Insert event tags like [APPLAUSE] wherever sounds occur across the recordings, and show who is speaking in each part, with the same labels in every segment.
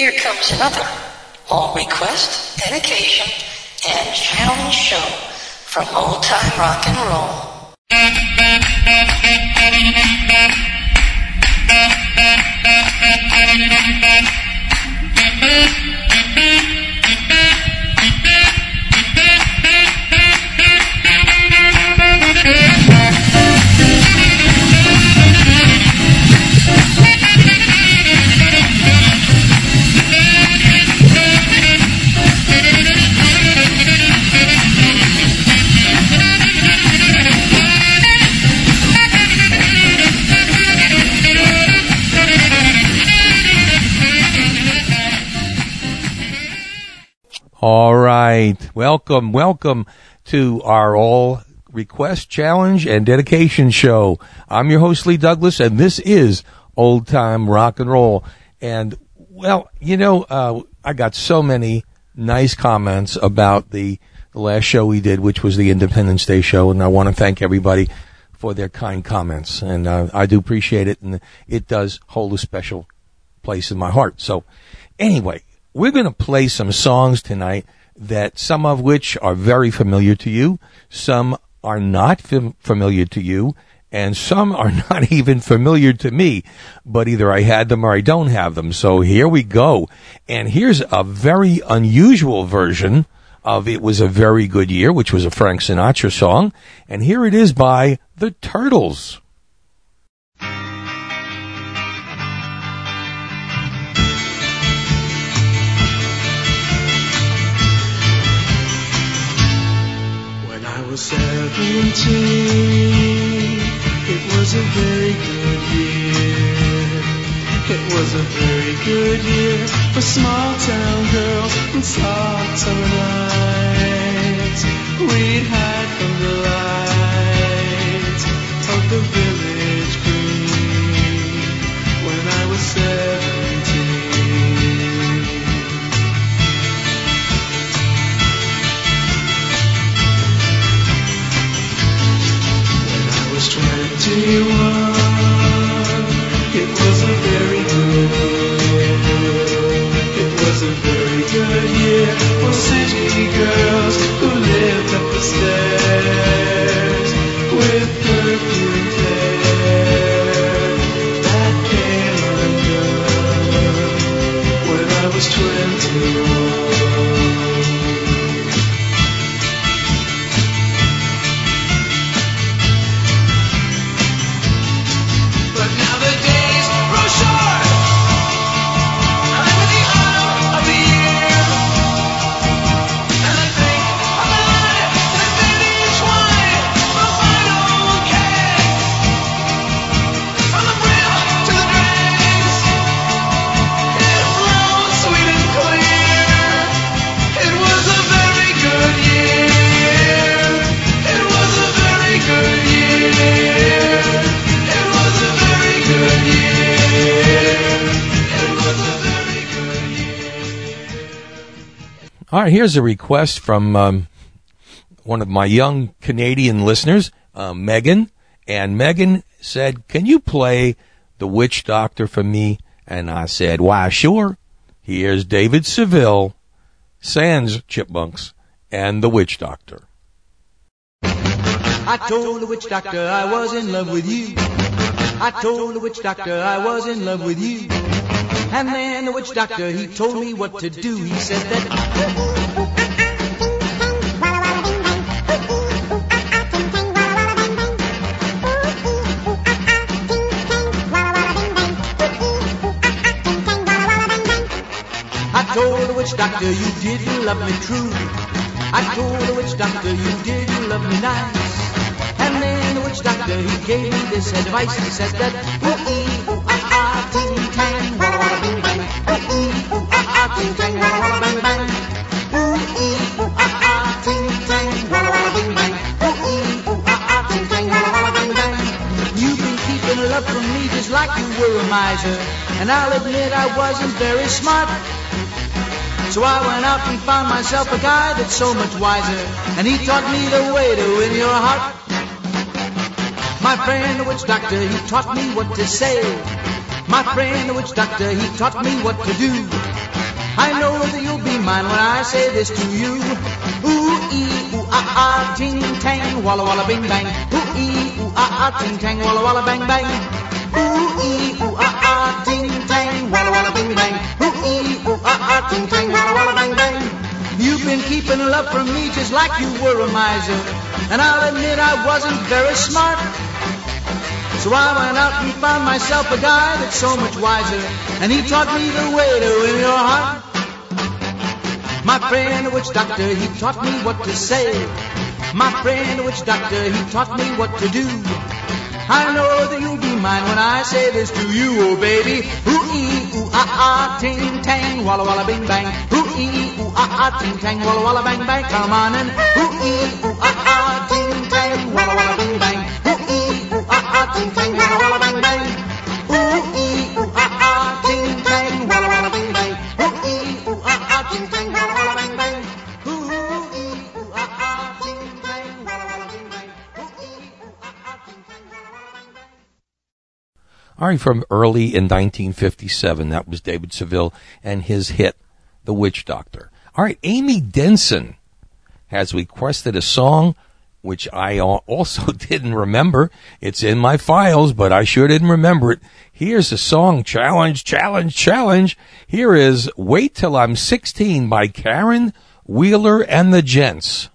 Speaker 1: Here comes another all request, dedication, and challenge show from old time rock and roll. [LAUGHS]
Speaker 2: All right. Welcome, welcome to our all request challenge and dedication show. I'm your host, Lee Douglas, and this is old time rock and roll. And well, you know, uh, I got so many nice comments about the, the last show we did, which was the Independence Day show. And I want to thank everybody for their kind comments. And uh, I do appreciate it. And it does hold a special place in my heart. So anyway, we're going to play some songs tonight that some of which are very familiar to you, some are not fam- familiar to you, and some are [LAUGHS] not even familiar to me, but either I had them or I don't have them. So here we go. And here's a very unusual version of It Was a Very Good Year, which was a Frank Sinatra song. And here it is by the Turtles.
Speaker 3: Was seventeen, it was a very good year. It was a very good year for small town girls and soft summer nights. We'd hide from the lights of the village 21, it was a
Speaker 2: here's a request from um, one of my young Canadian listeners, uh, Megan. And Megan said, Can you play The Witch Doctor for me? And I said, Why, sure. Here's David Seville, Sans Chipmunks, and The Witch Doctor.
Speaker 4: I told the witch doctor I was in love with you. I told the witch doctor I was in love with you. And then the witch doctor, he told me what to do. He said that witch doctor you didn't love me true. I told the witch doctor you didn't love me nice. And then the witch doctor he gave me this advice. He said that ooh ee ooh ah ah ting tang walla walla bing bang. Ooh ee ooh ah ah ting tang walla walla bang bang. Ooh ee ooh ah ah ting tang walla walla bing bang. Ooh ee ooh ah ah ting tang walla walla bang bang. You've been keeping love from me just like you were a miser. And I'll admit I wasn't very smart. So I went out and found myself a guy that's so much wiser. And he taught me the way to win your heart. My friend, the witch doctor, he taught me what to say. My friend, the witch doctor, he taught me what to do. I know that you'll be mine when I say this to you. Ooh ee ooh ah ah ting tang walla walla bing bang. Ooh ee ooh ah ah ting tang walla walla bang bang. Ooh ee ooh ah tang walla walla bing bang. Ooh ee ooh ah ah ting tang walla walla bang bang. You've been keeping love from me just like you were a miser. And I'll admit I wasn't very smart. So I went out and found myself a guy that's so much wiser. And he taught me the way to win your heart. My friend, the witch doctor, he taught me what to say. My friend, the witch doctor, he taught me what to do. I know that you'll be mine when I say this to you, oh baby. Ooh ee ooh ah ah ting tang walla walla bing bang. Ooh ee ooh ah ah ting tang walla walla bang bang. Come on and ooh ee ooh ah ah ting tang walla walla bing bang. Ooh ee ooh ah ah ting tang walla walla bang bang. Ooh ee
Speaker 5: All right, from early in 1957, that was David Seville and his hit, The Witch Doctor. All right, Amy Denson has requested a song which I also [LAUGHS] didn't remember. It's in my files, but I sure didn't remember it. Here's a song, challenge, challenge, challenge. Here is Wait Till I'm 16 by Karen Wheeler and the Gents.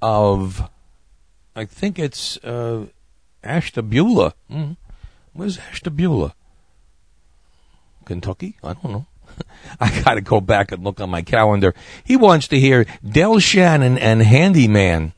Speaker 5: Of, I think it's uh, Ashtabula. Mm. Where's Ashtabula? Kentucky? I don't know. [LAUGHS] I got to go back and look on my calendar. He wants to hear Del Shannon and Handyman.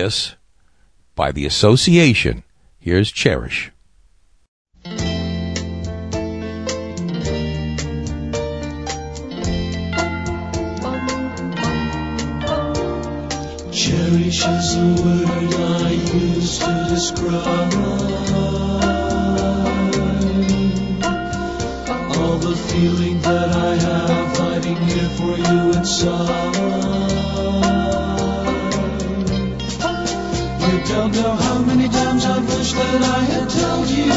Speaker 2: This by the association. Here's Cherish.
Speaker 3: Cherish is a word I use to describe all the feeling that I have hiding here for you inside. Don't know how many times I wish that I had told you.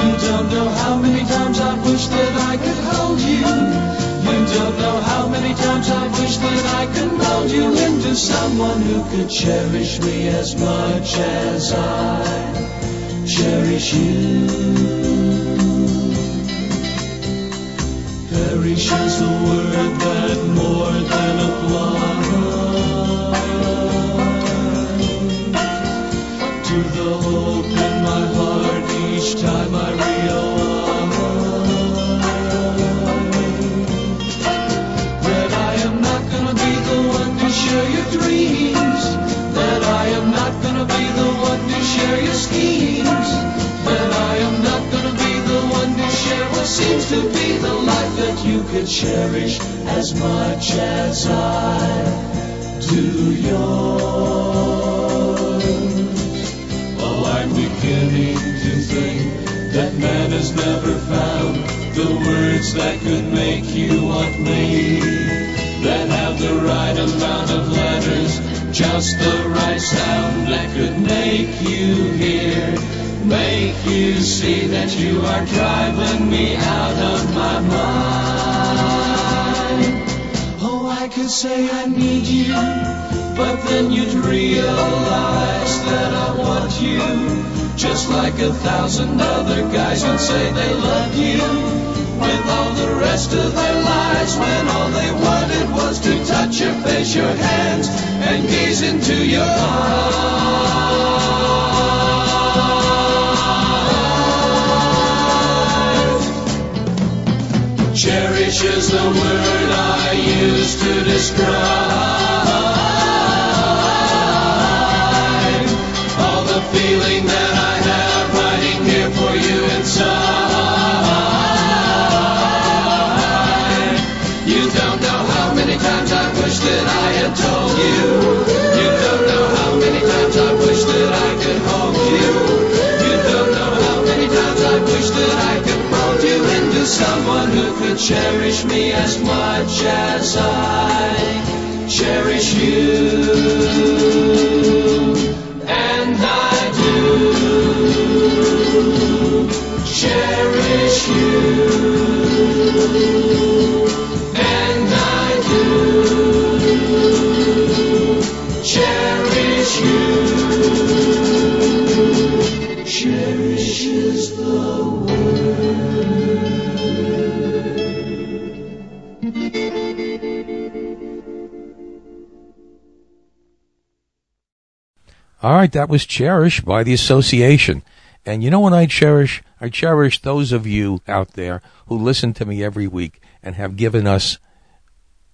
Speaker 3: You don't know how many times I wish that I could hold you. You don't know how many times I wish that I could mold you into someone who could cherish me as much as I cherish you. Perish is the word that more than applies each time I realize that I am not gonna be the one to share your dreams, that I am not gonna be the one to share your schemes, that I am not gonna be the one to share what seems to be the life that you could cherish as much as I do yours. Oh, I'm beginning that man has never found the words that could make you want me. That have the right amount of letters, just the right sound that could make you hear. Make you see that you are driving me out of my mind. Oh, I could say I need you, but then you'd realize that I want you. Just like a thousand other guys would say they love you. With all the rest of their lives, when all they wanted was to touch your face, your hands, and gaze into your eyes. Cherish is the word I use to describe all the feeling you. Don't know how many times I wish that I had told you. You don't know how many times I wish that I could hold you. You don't know how many times I wish that I could mold you into someone who could cherish me as much as I cherish you.
Speaker 2: All right, that was Cherish by the Association. And you know what I cherish? I cherish those of you out there who listen to me every week and have given us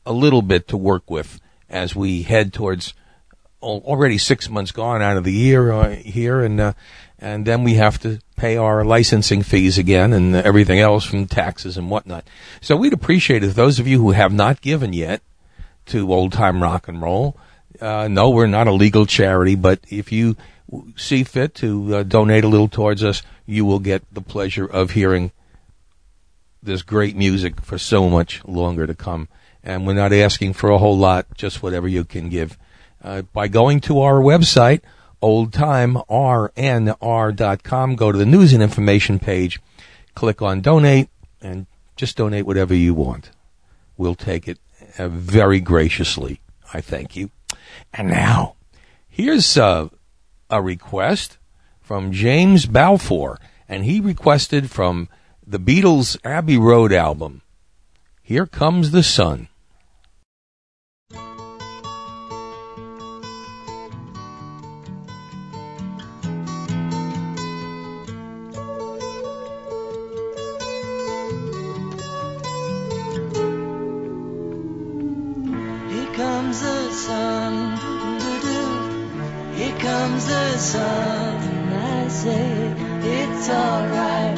Speaker 2: a little bit to work with as we head towards already six months gone out of the year uh, here, and uh, and then we have to pay our licensing fees again and everything else from taxes and whatnot. So we'd appreciate it if those of you who have not given yet to old time rock and roll. Uh, no, we're not a legal charity, but if you see fit to uh, donate a little towards us, you will get the pleasure of hearing this great music for so much longer to come. And we're not asking for a whole lot, just whatever you can give. Uh, by going to our website, oldtimernr.com, go to the news and information page, click on donate, and just donate whatever you want. We'll take it uh, very graciously. I thank you. And now, here's uh, a request from James Balfour, and he requested from the Beatles' Abbey Road album, Here Comes the Sun.
Speaker 6: something I say, it's alright.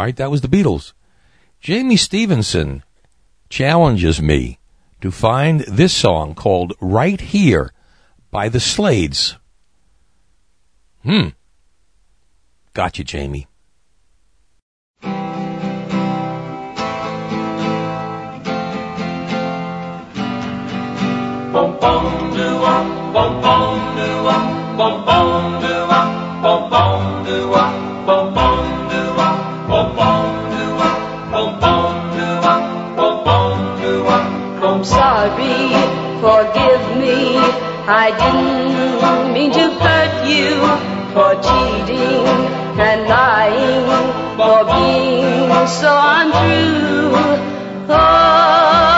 Speaker 2: All right, that was the Beatles. Jamie Stevenson challenges me to find this song called Right Here by the Slades. Hmm. Gotcha, Jamie.
Speaker 7: Doo-wop, doo-wop. I didn't mean to hurt you for cheating and lying, for being so untrue. Oh.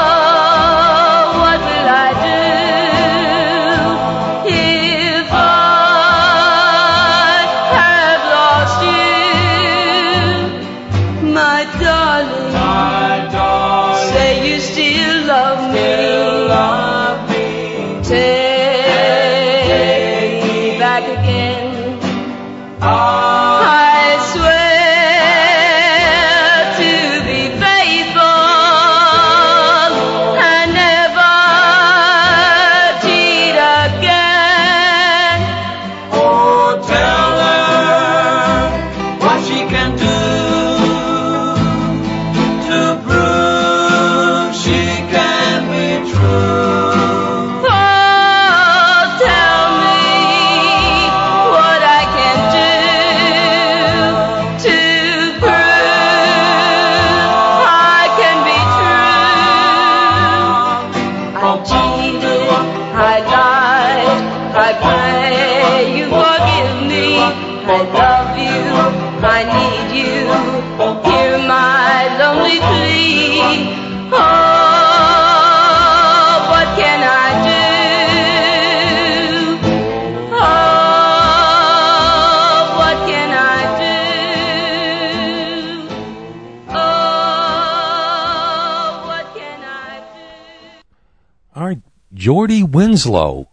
Speaker 2: Jordy Winslow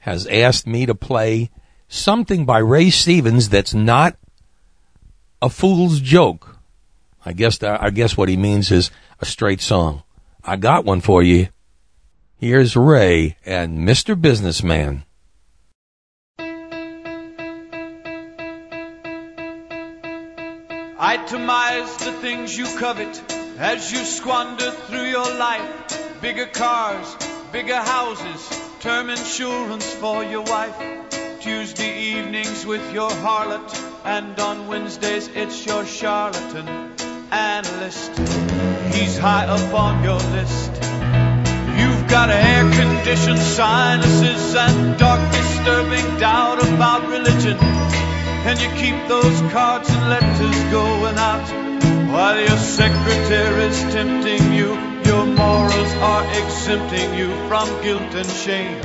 Speaker 2: has asked me to play something by Ray Stevens that's not a fool's joke. I guess I guess what he means is a straight song. I got one for you. Here's Ray and Mr. Businessman.
Speaker 8: Itemize the things you covet as you squander through your life. Bigger cars, bigger houses, term insurance for your wife. Tuesday evenings with your harlot, and on Wednesdays it's your charlatan analyst. He's high up on your list. You've got air conditioned sinuses and dark disturbing doubt about religion. And you keep those cards and letters going out while your secretary's tempting you. Your morals are exempting you from guilt and shame.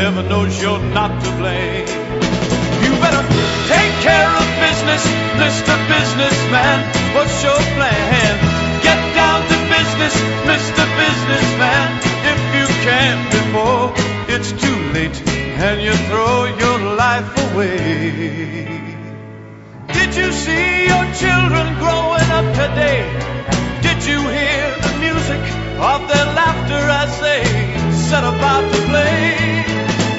Speaker 8: Heaven knows you're not to blame. You better take care of business, Mr. Businessman. What's your plan? Get down to business, Mr. Businessman. If you can before it's too late and you throw your life away. Did you see your children growing up today? Did you hear music of their laughter as they set about to play?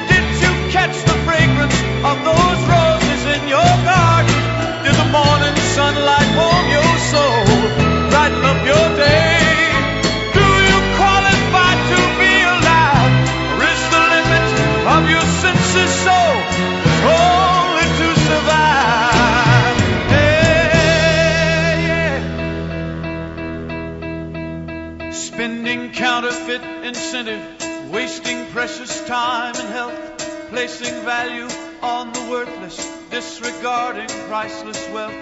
Speaker 8: Did you catch the fragrance of those roses in your garden? Did the morning sunlight warm your soul, brighten up your day? Do you qualify to be alive? Or is the limit of your senses so Spending counterfeit incentive, wasting precious time and health, placing value on the worthless, disregarding priceless wealth.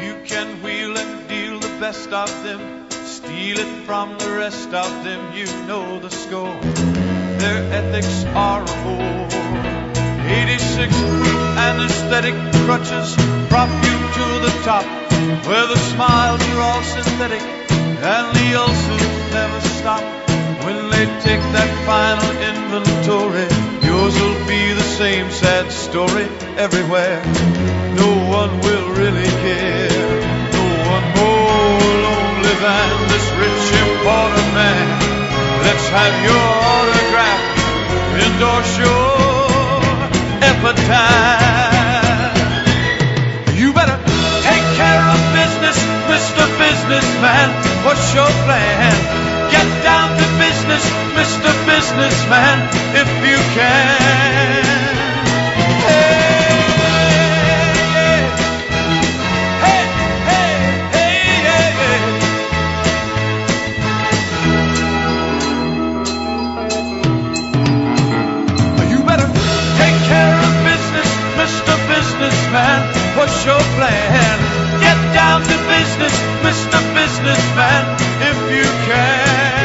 Speaker 8: You can wheel and deal the best of them, steal it from the rest of them. You know the score. Their ethics are a bore. 86 proof anesthetic crutches prop you to the top, where the smiles are all synthetic and the ulcers never stop. When they take that final inventory, yours will be the same sad story everywhere. No one will really care. No one more lonely than this rich important man. Let's have your autograph, endorse your epitaph. You better take care of business, Mr. Businessman. What's your plan? Get down to business, Mr. Businessman, if you can. Hey, hey, hey, hey, hey, hey. You better take care of business, Mr. Businessman. What's your plan? Get down to business. Businessman, if you can.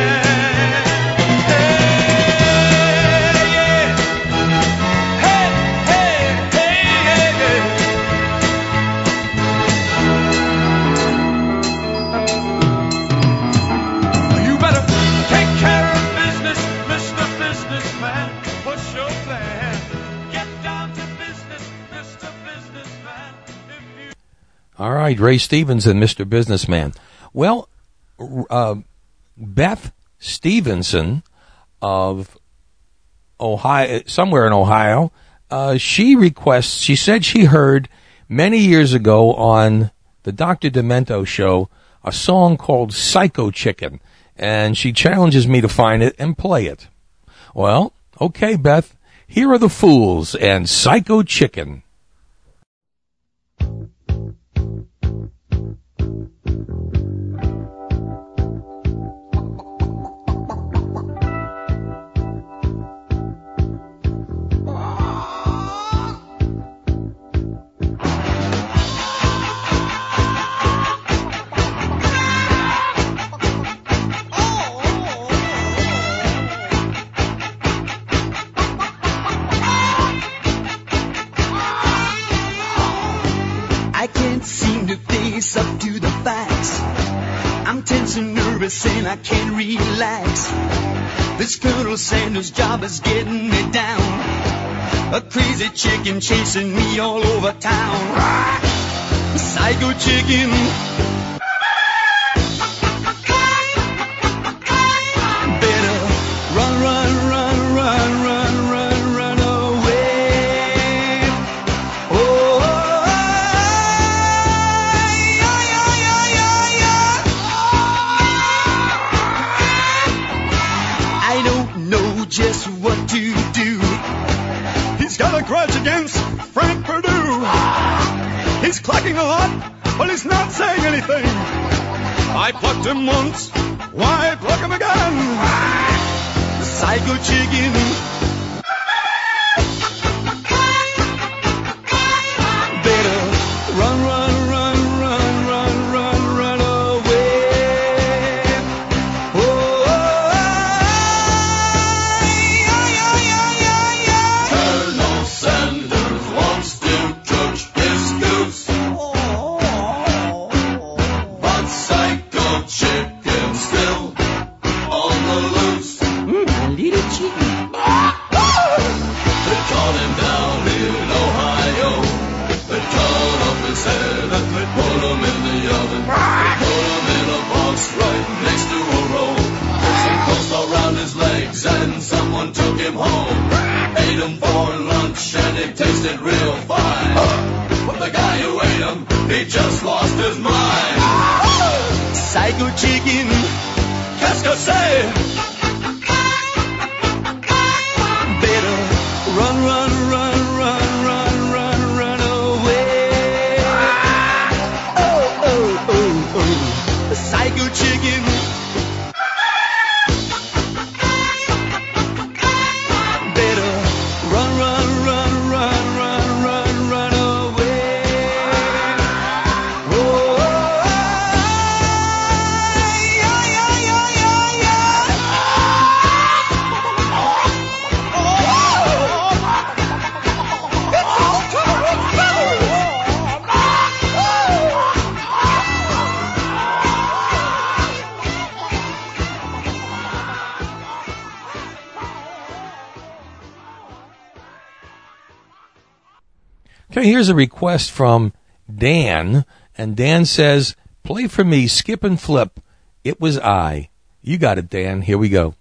Speaker 2: All right, Ray Stevens and Mr. Businessman. Well, uh, Beth Stevenson of Ohio, somewhere in Ohio, uh, she requests, she said she heard many years ago on the Dr. Demento show a song called Psycho Chicken, and she challenges me to find it and play it. Well, okay, Beth, here are the fools and Psycho Chicken.
Speaker 8: Thank
Speaker 9: Saying I can't relax. This Colonel Sanders job is getting me down. A crazy chicken chasing me all over town. Psycho chicken. a grudge against Frank Perdue. He's clacking a lot, but he's not saying anything. I plucked him once, why pluck him again? Psycho chicken
Speaker 2: Here's a request from Dan, and Dan says, Play for me, skip and flip. It was I. You got it, Dan. Here we go.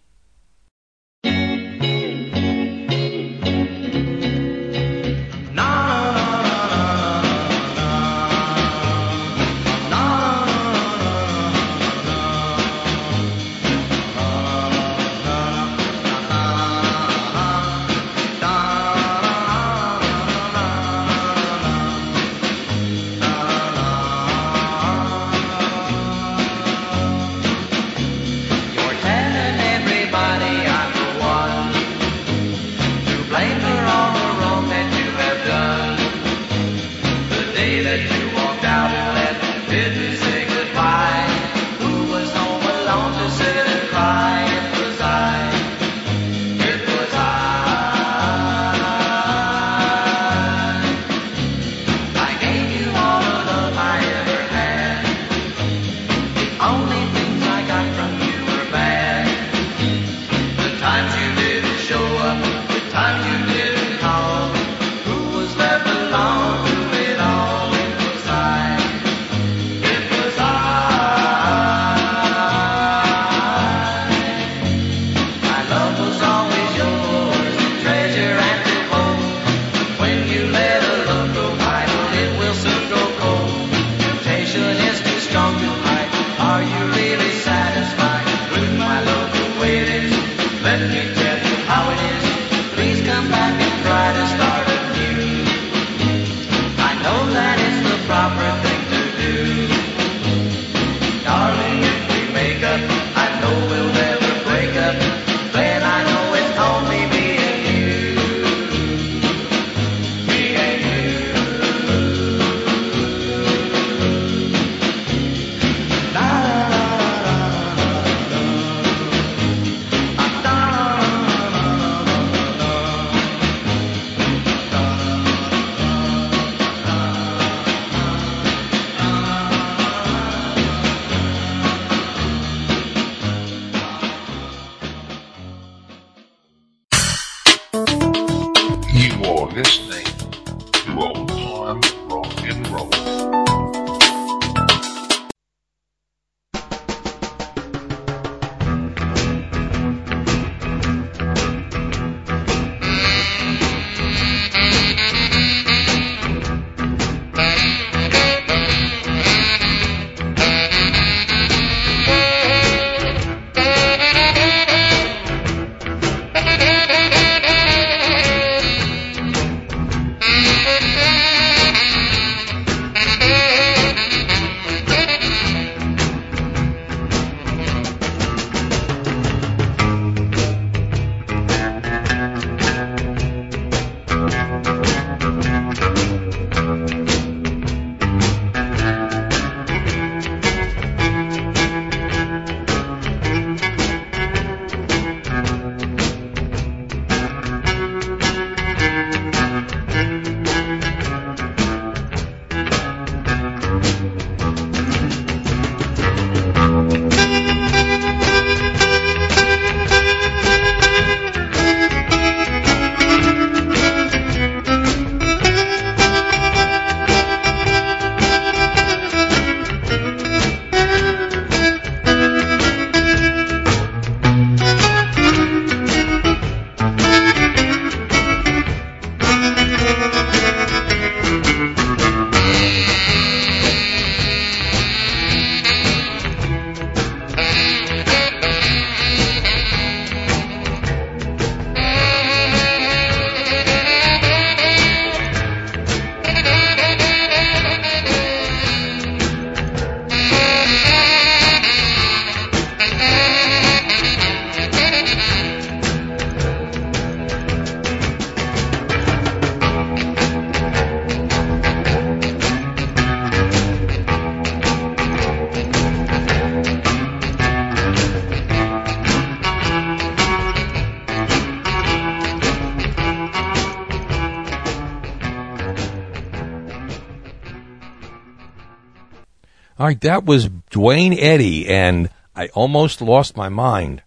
Speaker 10: That was
Speaker 2: Duane Eddy, and I almost lost my mind,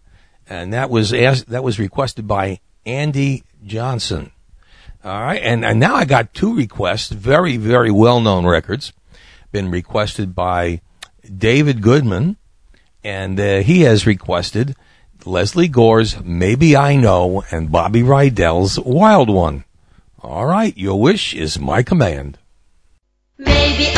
Speaker 2: and that was asked, that was requested by Andy Johnson. All right, and, and now I got two requests, very very well known records, been requested by David Goodman, and uh, he has requested Lesley Gore's "Maybe I Know" and Bobby Rydell's "Wild One." All right, your wish is my command.
Speaker 5: Maybe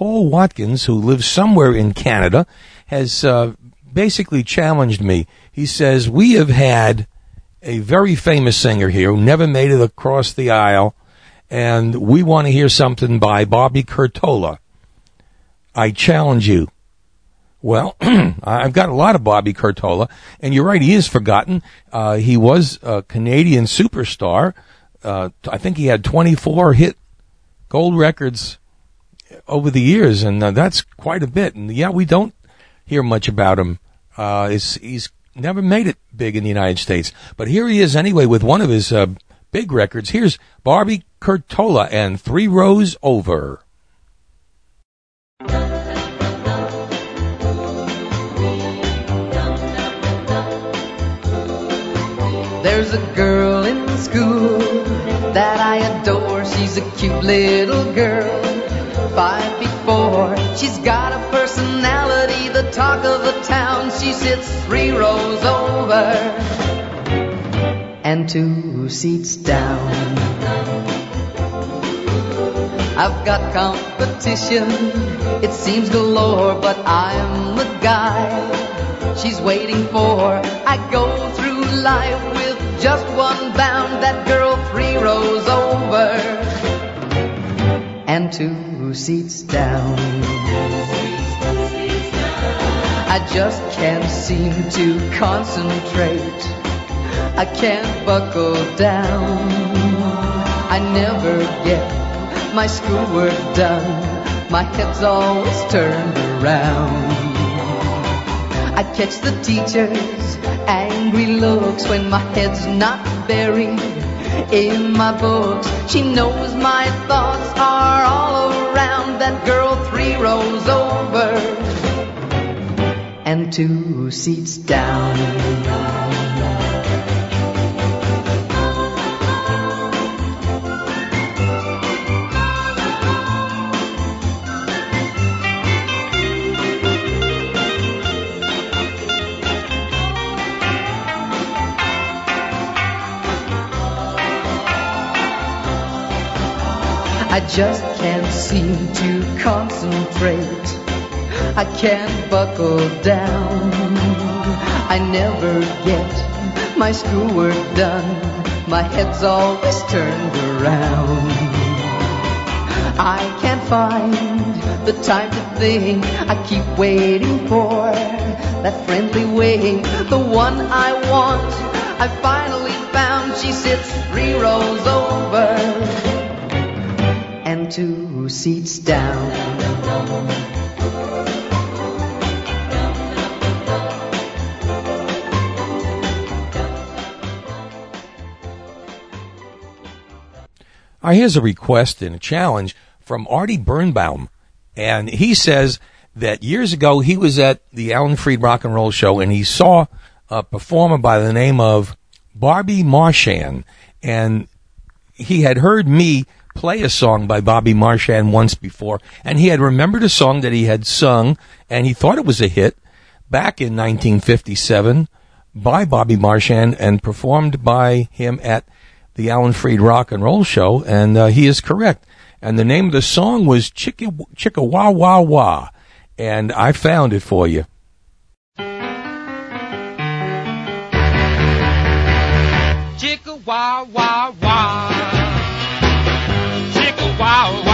Speaker 2: Paul Watkins, who lives somewhere in Canada, has uh, basically challenged me. He says, We have had a very famous singer here who never made it across the aisle, and we want to hear something by Bobby Curtola. I challenge you. Well, [CLEARS THROAT] I've got a lot of Bobby Curtola, and you're right, he is forgotten. Uh, he was a Canadian superstar. Uh, I think he had 24 hit gold records over the years, and uh, that's quite a bit. And yeah, we don't hear much about him. Uh, he's, never made it big in the United States, but here he is anyway with one of his uh, big records. Here's Bobby Curtola and Three Rows Over.
Speaker 11: There's a girl in school that I adore. She's a cute little girl, five feet four. She's got a personality, the talk of the town. She sits three rows over and two seats down. I've got competition, it seems galore, but I'm the guy she's waiting for. I go through life with just one bound, that girl three rows over and two seats down. I just can't seem to concentrate. I can't buckle down. I never get my schoolwork done. My head's always turned around. I catch the teacher's angry looks when my head's not buried in my books. She knows my thoughts are all around that girl three rows over and two seats down. Just can't seem to concentrate. I can't buckle down. I never get my schoolwork done. My head's always turned around. I can't find the time to think. I keep waiting for that friendly wing, the one I want. I finally found she sits three rows over two seats down.
Speaker 2: Uh, here's a request and a challenge from Artie Birnbaum. And he says that years ago he was at the Alan Freed Rock and Roll Show and he saw a performer by the name of Bobby Marchan. And he had heard me play a song by Bobby Marchan once before, and he had remembered a song that he had sung, and he thought it was a hit back in 1957 by Bobby Marchan and performed by him at the Alan Freed Rock and Roll Show, and uh, he is correct. And the name of the song was Chicka Chicka Wah Wah Wah, and I found it for you.
Speaker 8: Chicka wow wow wow. Wow.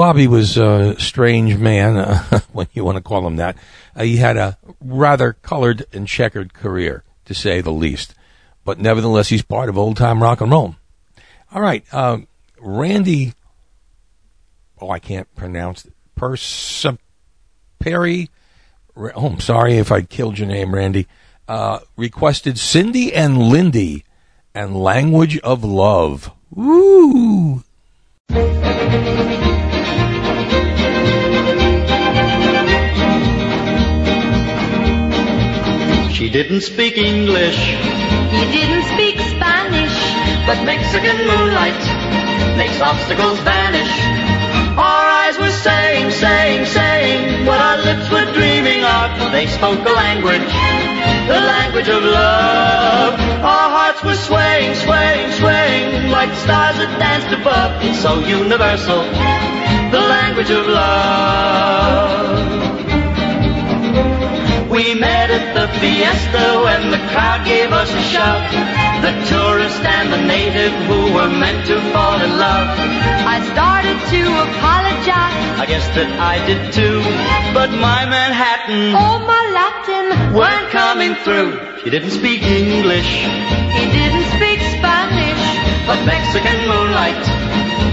Speaker 2: Bobby was a strange man, uh, [LAUGHS] when you want to call him that. Uh, he had a rather colored and checkered career, to say the least. But nevertheless, he's part of old time rock and roll. All right, uh, Randy. Oh, I can't pronounce it. Persiperi. Ra- Oh, I'm sorry if I killed your name, Randy. Uh, requested Cindy and Lindy and Language of Love. Woo!
Speaker 12: She didn't speak English,
Speaker 7: He didn't speak Spanish.
Speaker 12: but Mexican moonlight makes obstacles vanish. Our eyes were saying, saying, saying what our lips were dreaming of. They spoke a language, the language of love. Our hearts were swaying, swaying, swaying like stars that danced above. It's so universal, the language of love. We met at the fiesta when the crowd gave us a shout. The tourist and the native who were meant to fall in love.
Speaker 7: I started to apologize.
Speaker 12: I guess that I did too, but my Manhattan
Speaker 7: Oh, my Latin.
Speaker 12: weren't coming through. She didn't speak English,
Speaker 7: He didn't speak Spanish.
Speaker 12: but Mexican moonlight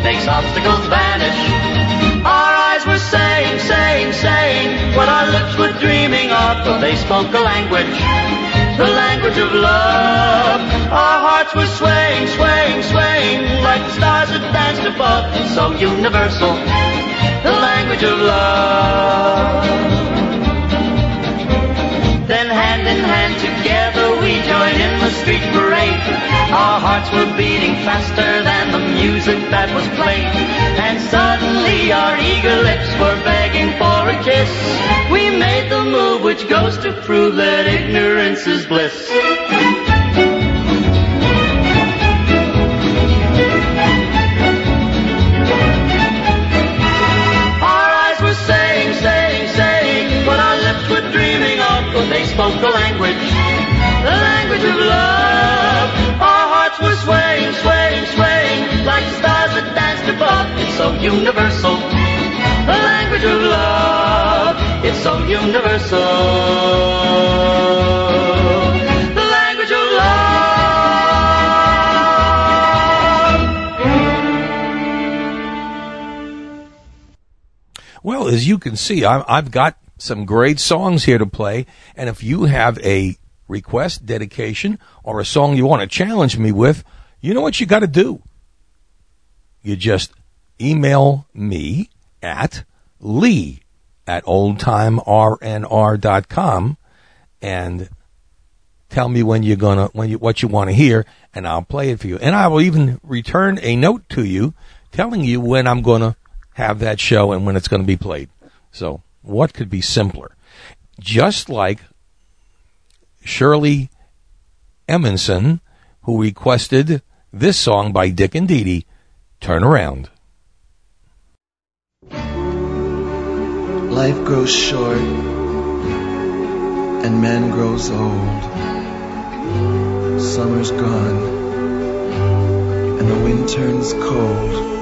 Speaker 12: makes obstacles vanish. Eyes were saying, saying, saying what our lips were dreaming of, but they spoke a language, the language of love. Our hearts were swaying, swaying, swaying like the stars that danced above. So universal, the language of love. Then hand in hand together we joined in the street parade. Our hearts were beating faster than the music that was played. And suddenly our eager lips were begging for a kiss. We made the move which goes to prove that ignorance is bliss. Our eyes were saying, saying, saying what our lips were dreaming of, but they spoke the language, language love. Our hearts were swaying, swaying, swaying like the stars that danced above. It's so universal, the language of love. It's so universal.
Speaker 2: Well, as you can see, I've got some great songs here to play, and if you have a request, dedication, or a song you want to challenge me with, you know what you got to do. You just email me at lee at oldtimernr.com and tell me when you're gonna when you what you want to hear and I'll play it for you. And I will even return a note to you telling you when I'm gonna have that show and when it's gonna be played. So what could be simpler? Just like Shirley Emerson, who requested this song by Dick and Dee Dee, Turn Around.
Speaker 13: Life grows short and man grows old. Summer's gone and the wind turns cold.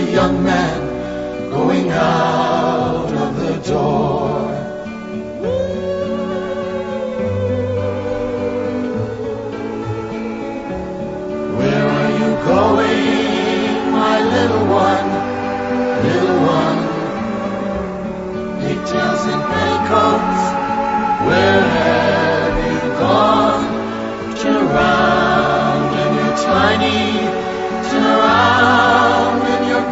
Speaker 13: A young man going out of the door. Where are you going, my little one, little one? Pigtails and petticoats, where have you gone? Turn around and you're tiny, turn around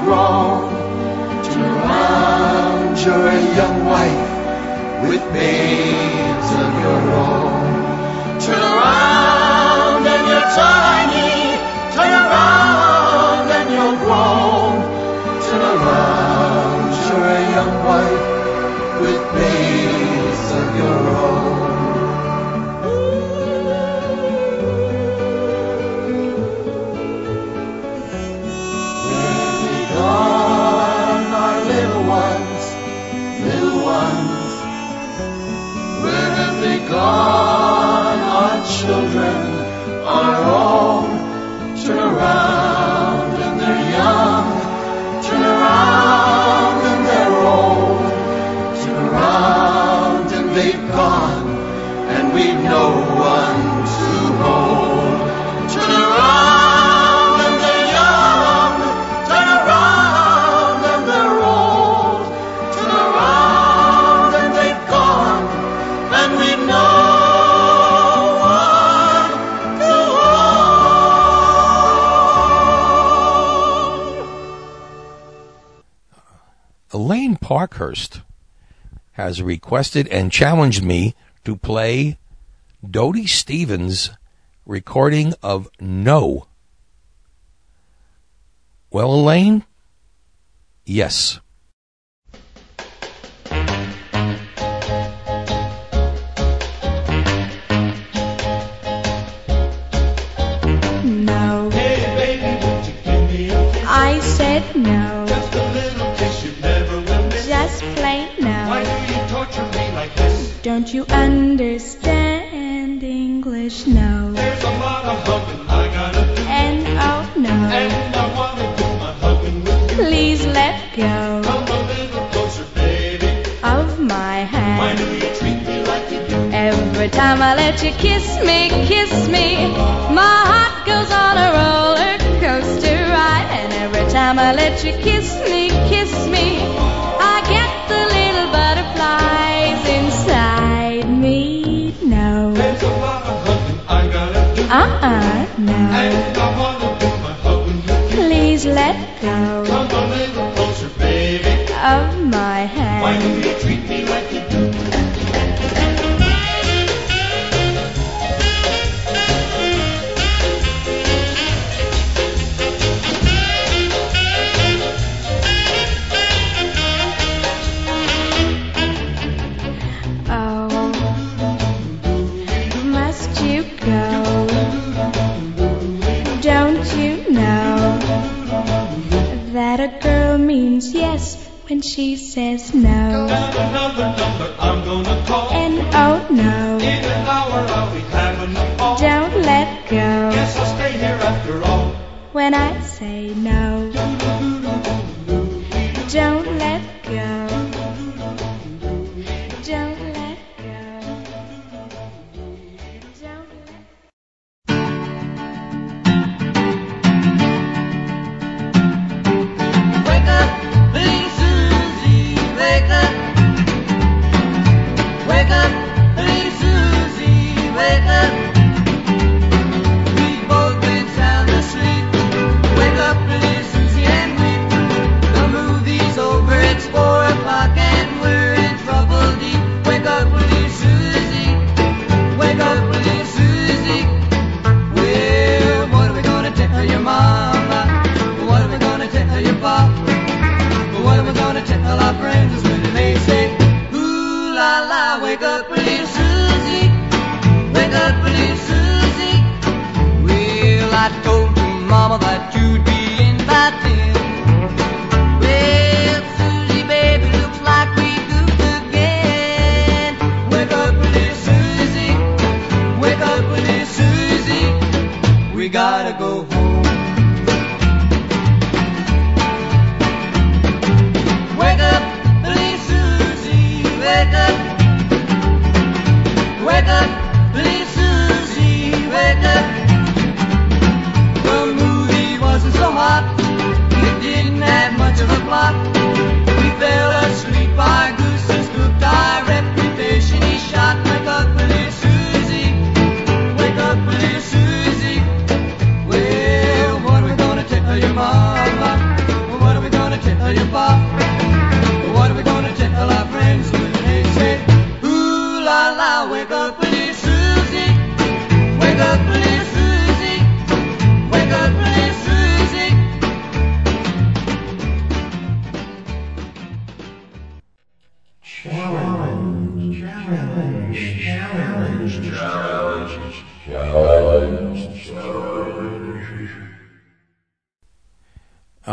Speaker 13: grown to round your young wife with babes of your own.
Speaker 14: Turn around and you're tiny. Turn around and you're grown. Turn around you're a young
Speaker 13: wife. Parkhurst has requested and challenged me to play Dodie Stevens' recording of No. Well, Elaine, yes.
Speaker 6: Don't you understand English? No.
Speaker 15: There's a lot of hugging I gotta do.
Speaker 6: And oh no.
Speaker 15: And I wanna do my hugging with you.
Speaker 6: Please let go.
Speaker 15: Come a little closer, baby.
Speaker 6: Of my hand.
Speaker 15: Why do you treat me like you do?
Speaker 6: Every time I let you kiss me, kiss me, my heart goes on a roller coaster ride. And every time I let you kiss me, kiss me. Uh-uh.
Speaker 15: are now.
Speaker 6: Please let go.
Speaker 15: Closer,
Speaker 6: of my hand.
Speaker 15: Why do you treat me like you do?
Speaker 6: says no.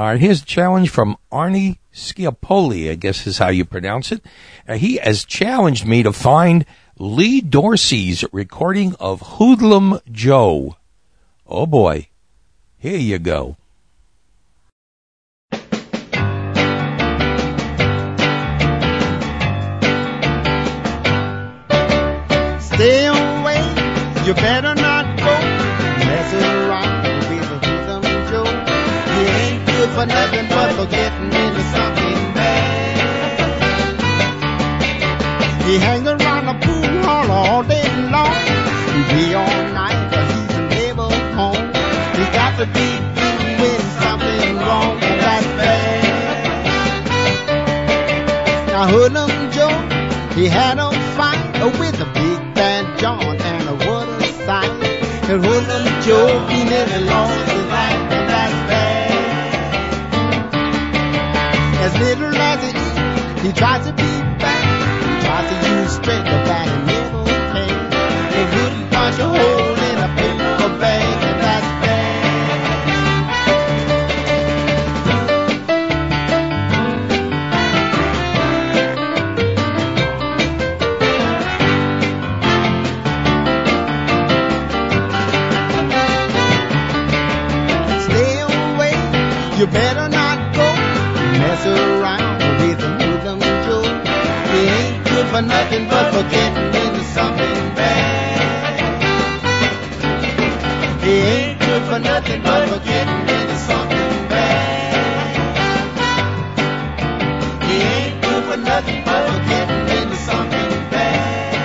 Speaker 15: All
Speaker 7: right, here's a challenge from Arnie Schiapoli, I guess is how you pronounce it. Uh, he has challenged me to find Lee Dorsey's recording of Hoodlum Joe. Oh boy. Here you go.
Speaker 16: Stay away, you better not nothing but for getting into something bad. He hang around the pool hall all day long. Be all night, but he's never home. He got to be doing something wrong, and that's bad. Now Hoodlum Joe, he had a fight with a big bad John, and what a sight. And Hoodlum Joe, he nearly lost his life, As little as he is, he tries to be back. Tries to use strength, but that he never can. He wouldn't punch a hole in a paper bag, and that's bad. Stay away, you better good for nothing but for getting into something bad. He ain't good for nothing but for getting into something bad. He ain't good for nothing but for getting into something bad.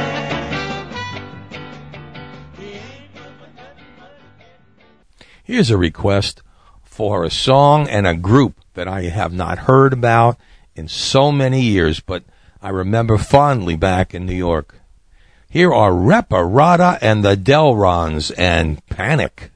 Speaker 7: Here's a request for a song and a group that I have not heard about in so many years, but I remember fondly back in New York. Here are Reparata and the Delrons and Panic.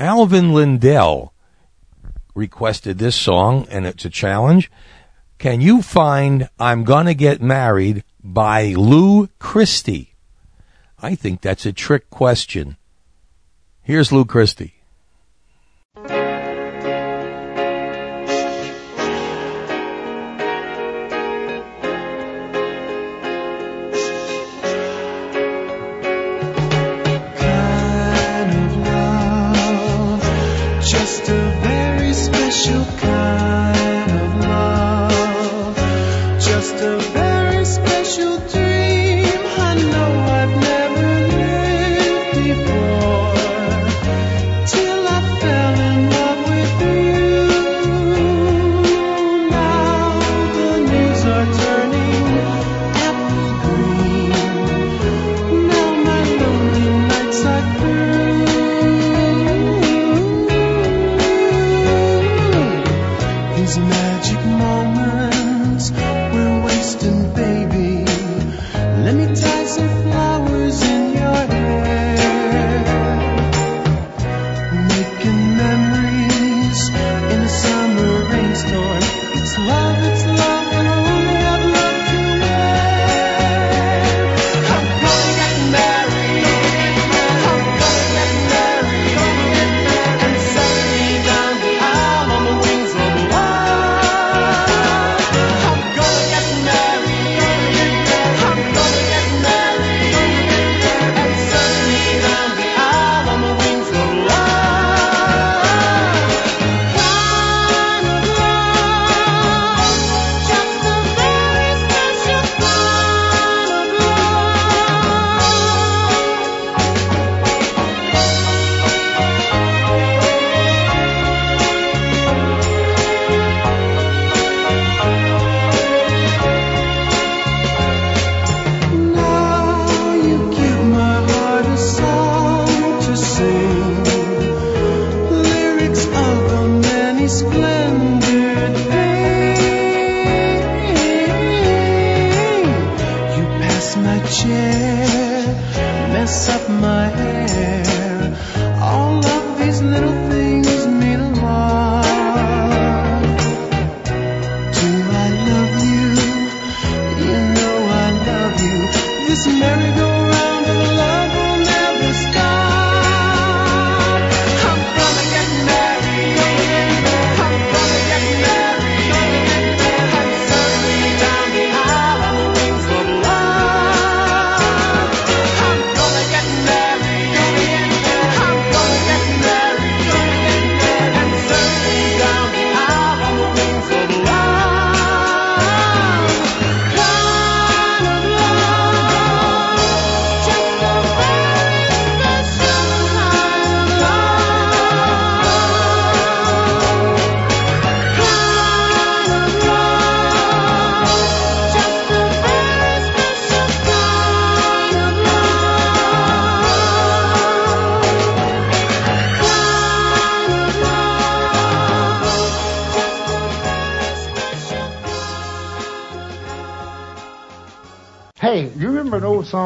Speaker 7: Alvin Lindell requested this song, and it's a challenge. Can you find I'm Gonna Get Married by Lou Christie? I think that's a trick question. Here's Lou Christie.
Speaker 3: Fix my chair, mess up my hair. All of these little things.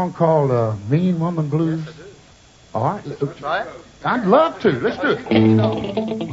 Speaker 17: song called uh, Mean Woman Blues? Yes, I do. All right. Let's
Speaker 18: try it.
Speaker 17: I'd love to. Let's do it.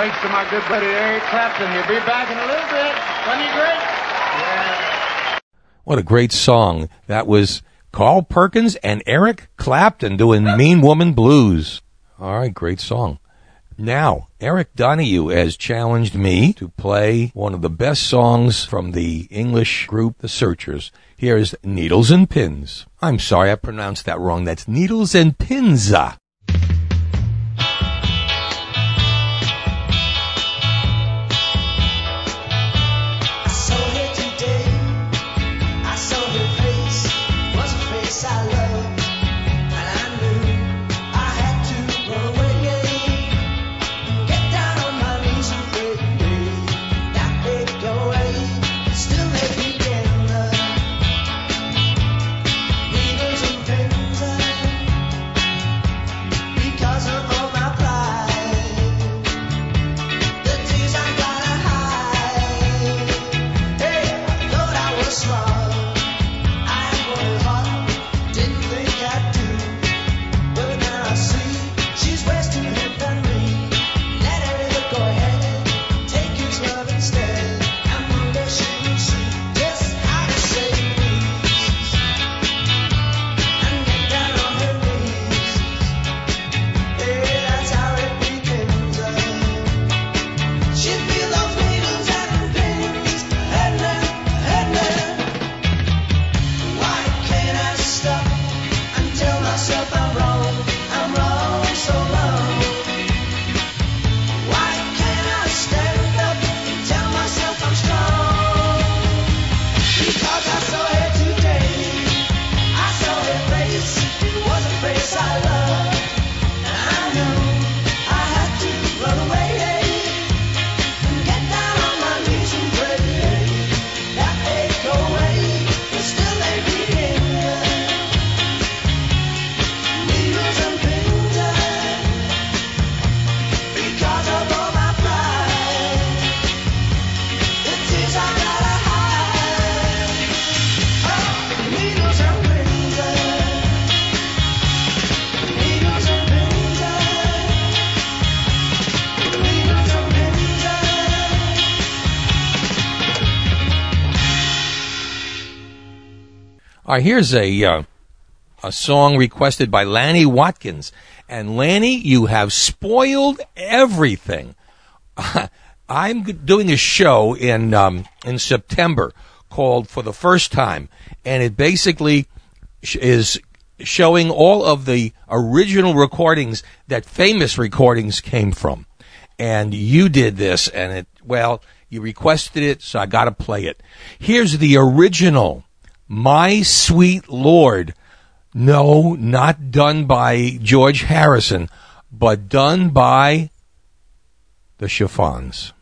Speaker 19: Thanks to my good buddy Eric Clapton. You'll be back in a little bit. Funny great? Yeah.
Speaker 2: What a great song. That was Carl Perkins and Eric Clapton doing Mean Woman Blues. All right, great song. Now, Eric Donahue has challenged me to play one of the best songs from the English group The Searchers. Here's Needles and Pins. I'm sorry I pronounced that wrong. That's Needles and Pins.
Speaker 8: All
Speaker 2: right, here's a uh, a song requested by Lanny Watkins. And Lanny, you have spoiled everything. [LAUGHS] I'm doing a show in um, in September called For the First Time, and it basically sh- is showing all of the original recordings that famous recordings came from. And you did this, and it well, you requested it, so I got to play it. Here's the original, "My Sweet Lord." No, not done by George Harrison, but done by the Chiffons.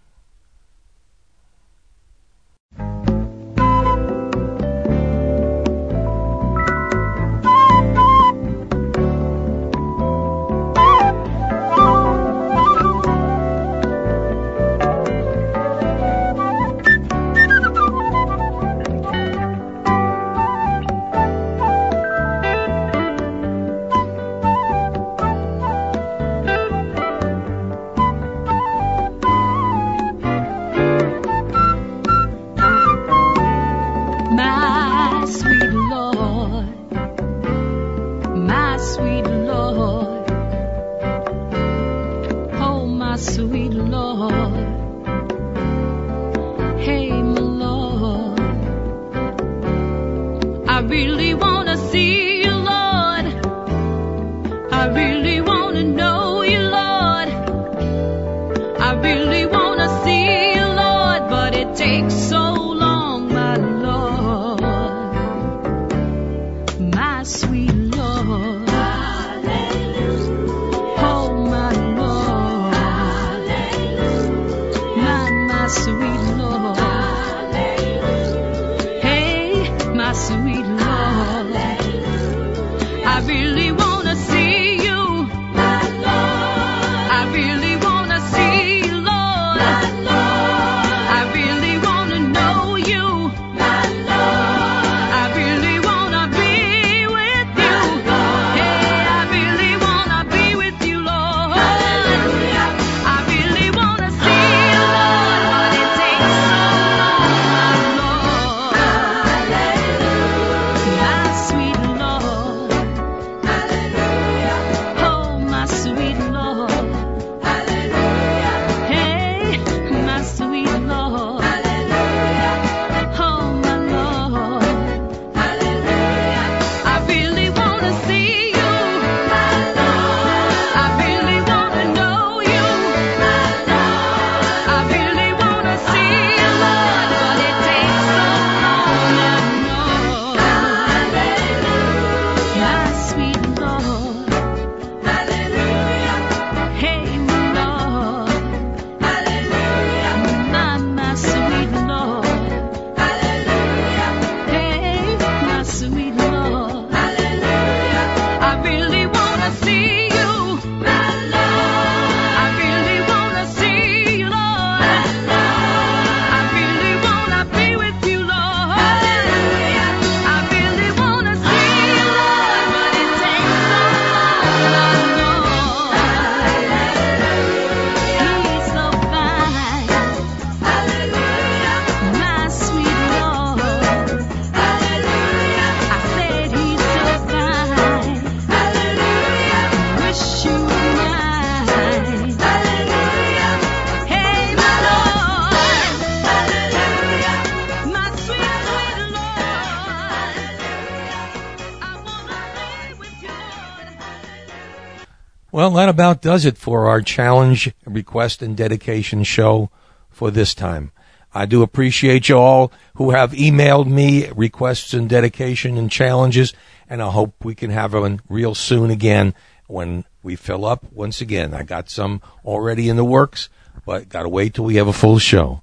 Speaker 2: That about does it for our challenge, request, and dedication show for this time. I do appreciate you all who have emailed me requests and dedication and challenges, and I hope we can have one real soon again when we fill up once again. I got some already in the works, but gotta wait till we have a full show.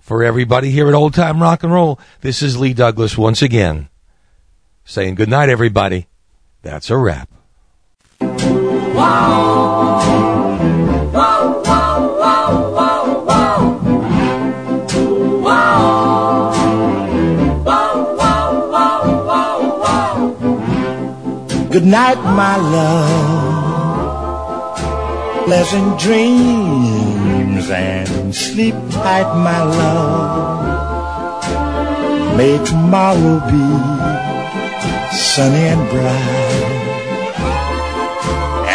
Speaker 2: For everybody here at Old Time Rock and Roll, this is Lee Douglas once again saying good night, everybody. That's a wrap.
Speaker 20: Good night, my love. Pleasant dreams and sleep tight, my love. May tomorrow be sunny and bright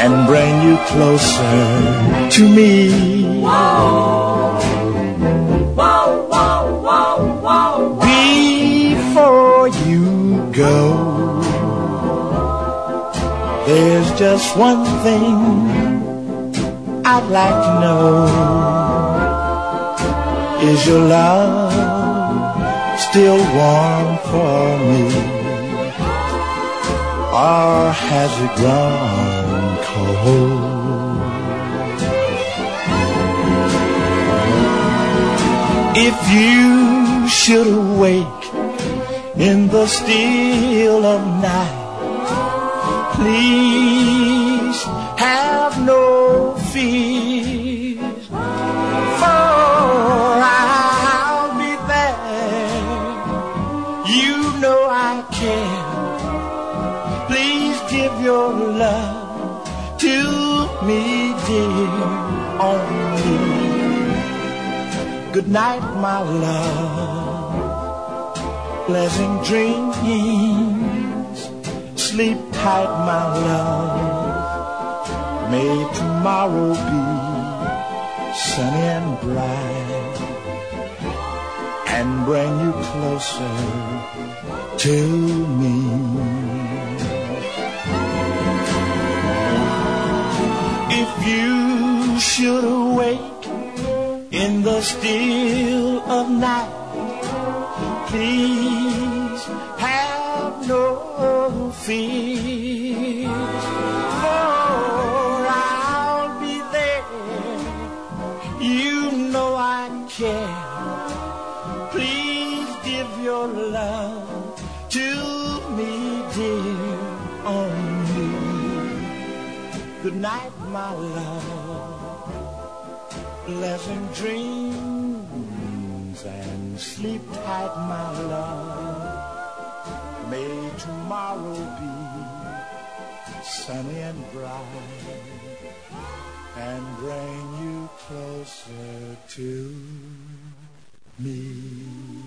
Speaker 20: and bring you closer to me. Before you go. There's just one thing I'd like to know. Is your love still warm for me? Or has it cold? If you should awake in the still of night please have no fears, Good night, my love. Pleasant dreams sleep tight, my love. May tomorrow be sunny and bright and bring you closer to me. If you should still of night, please sunny and bright and bring you closer to me.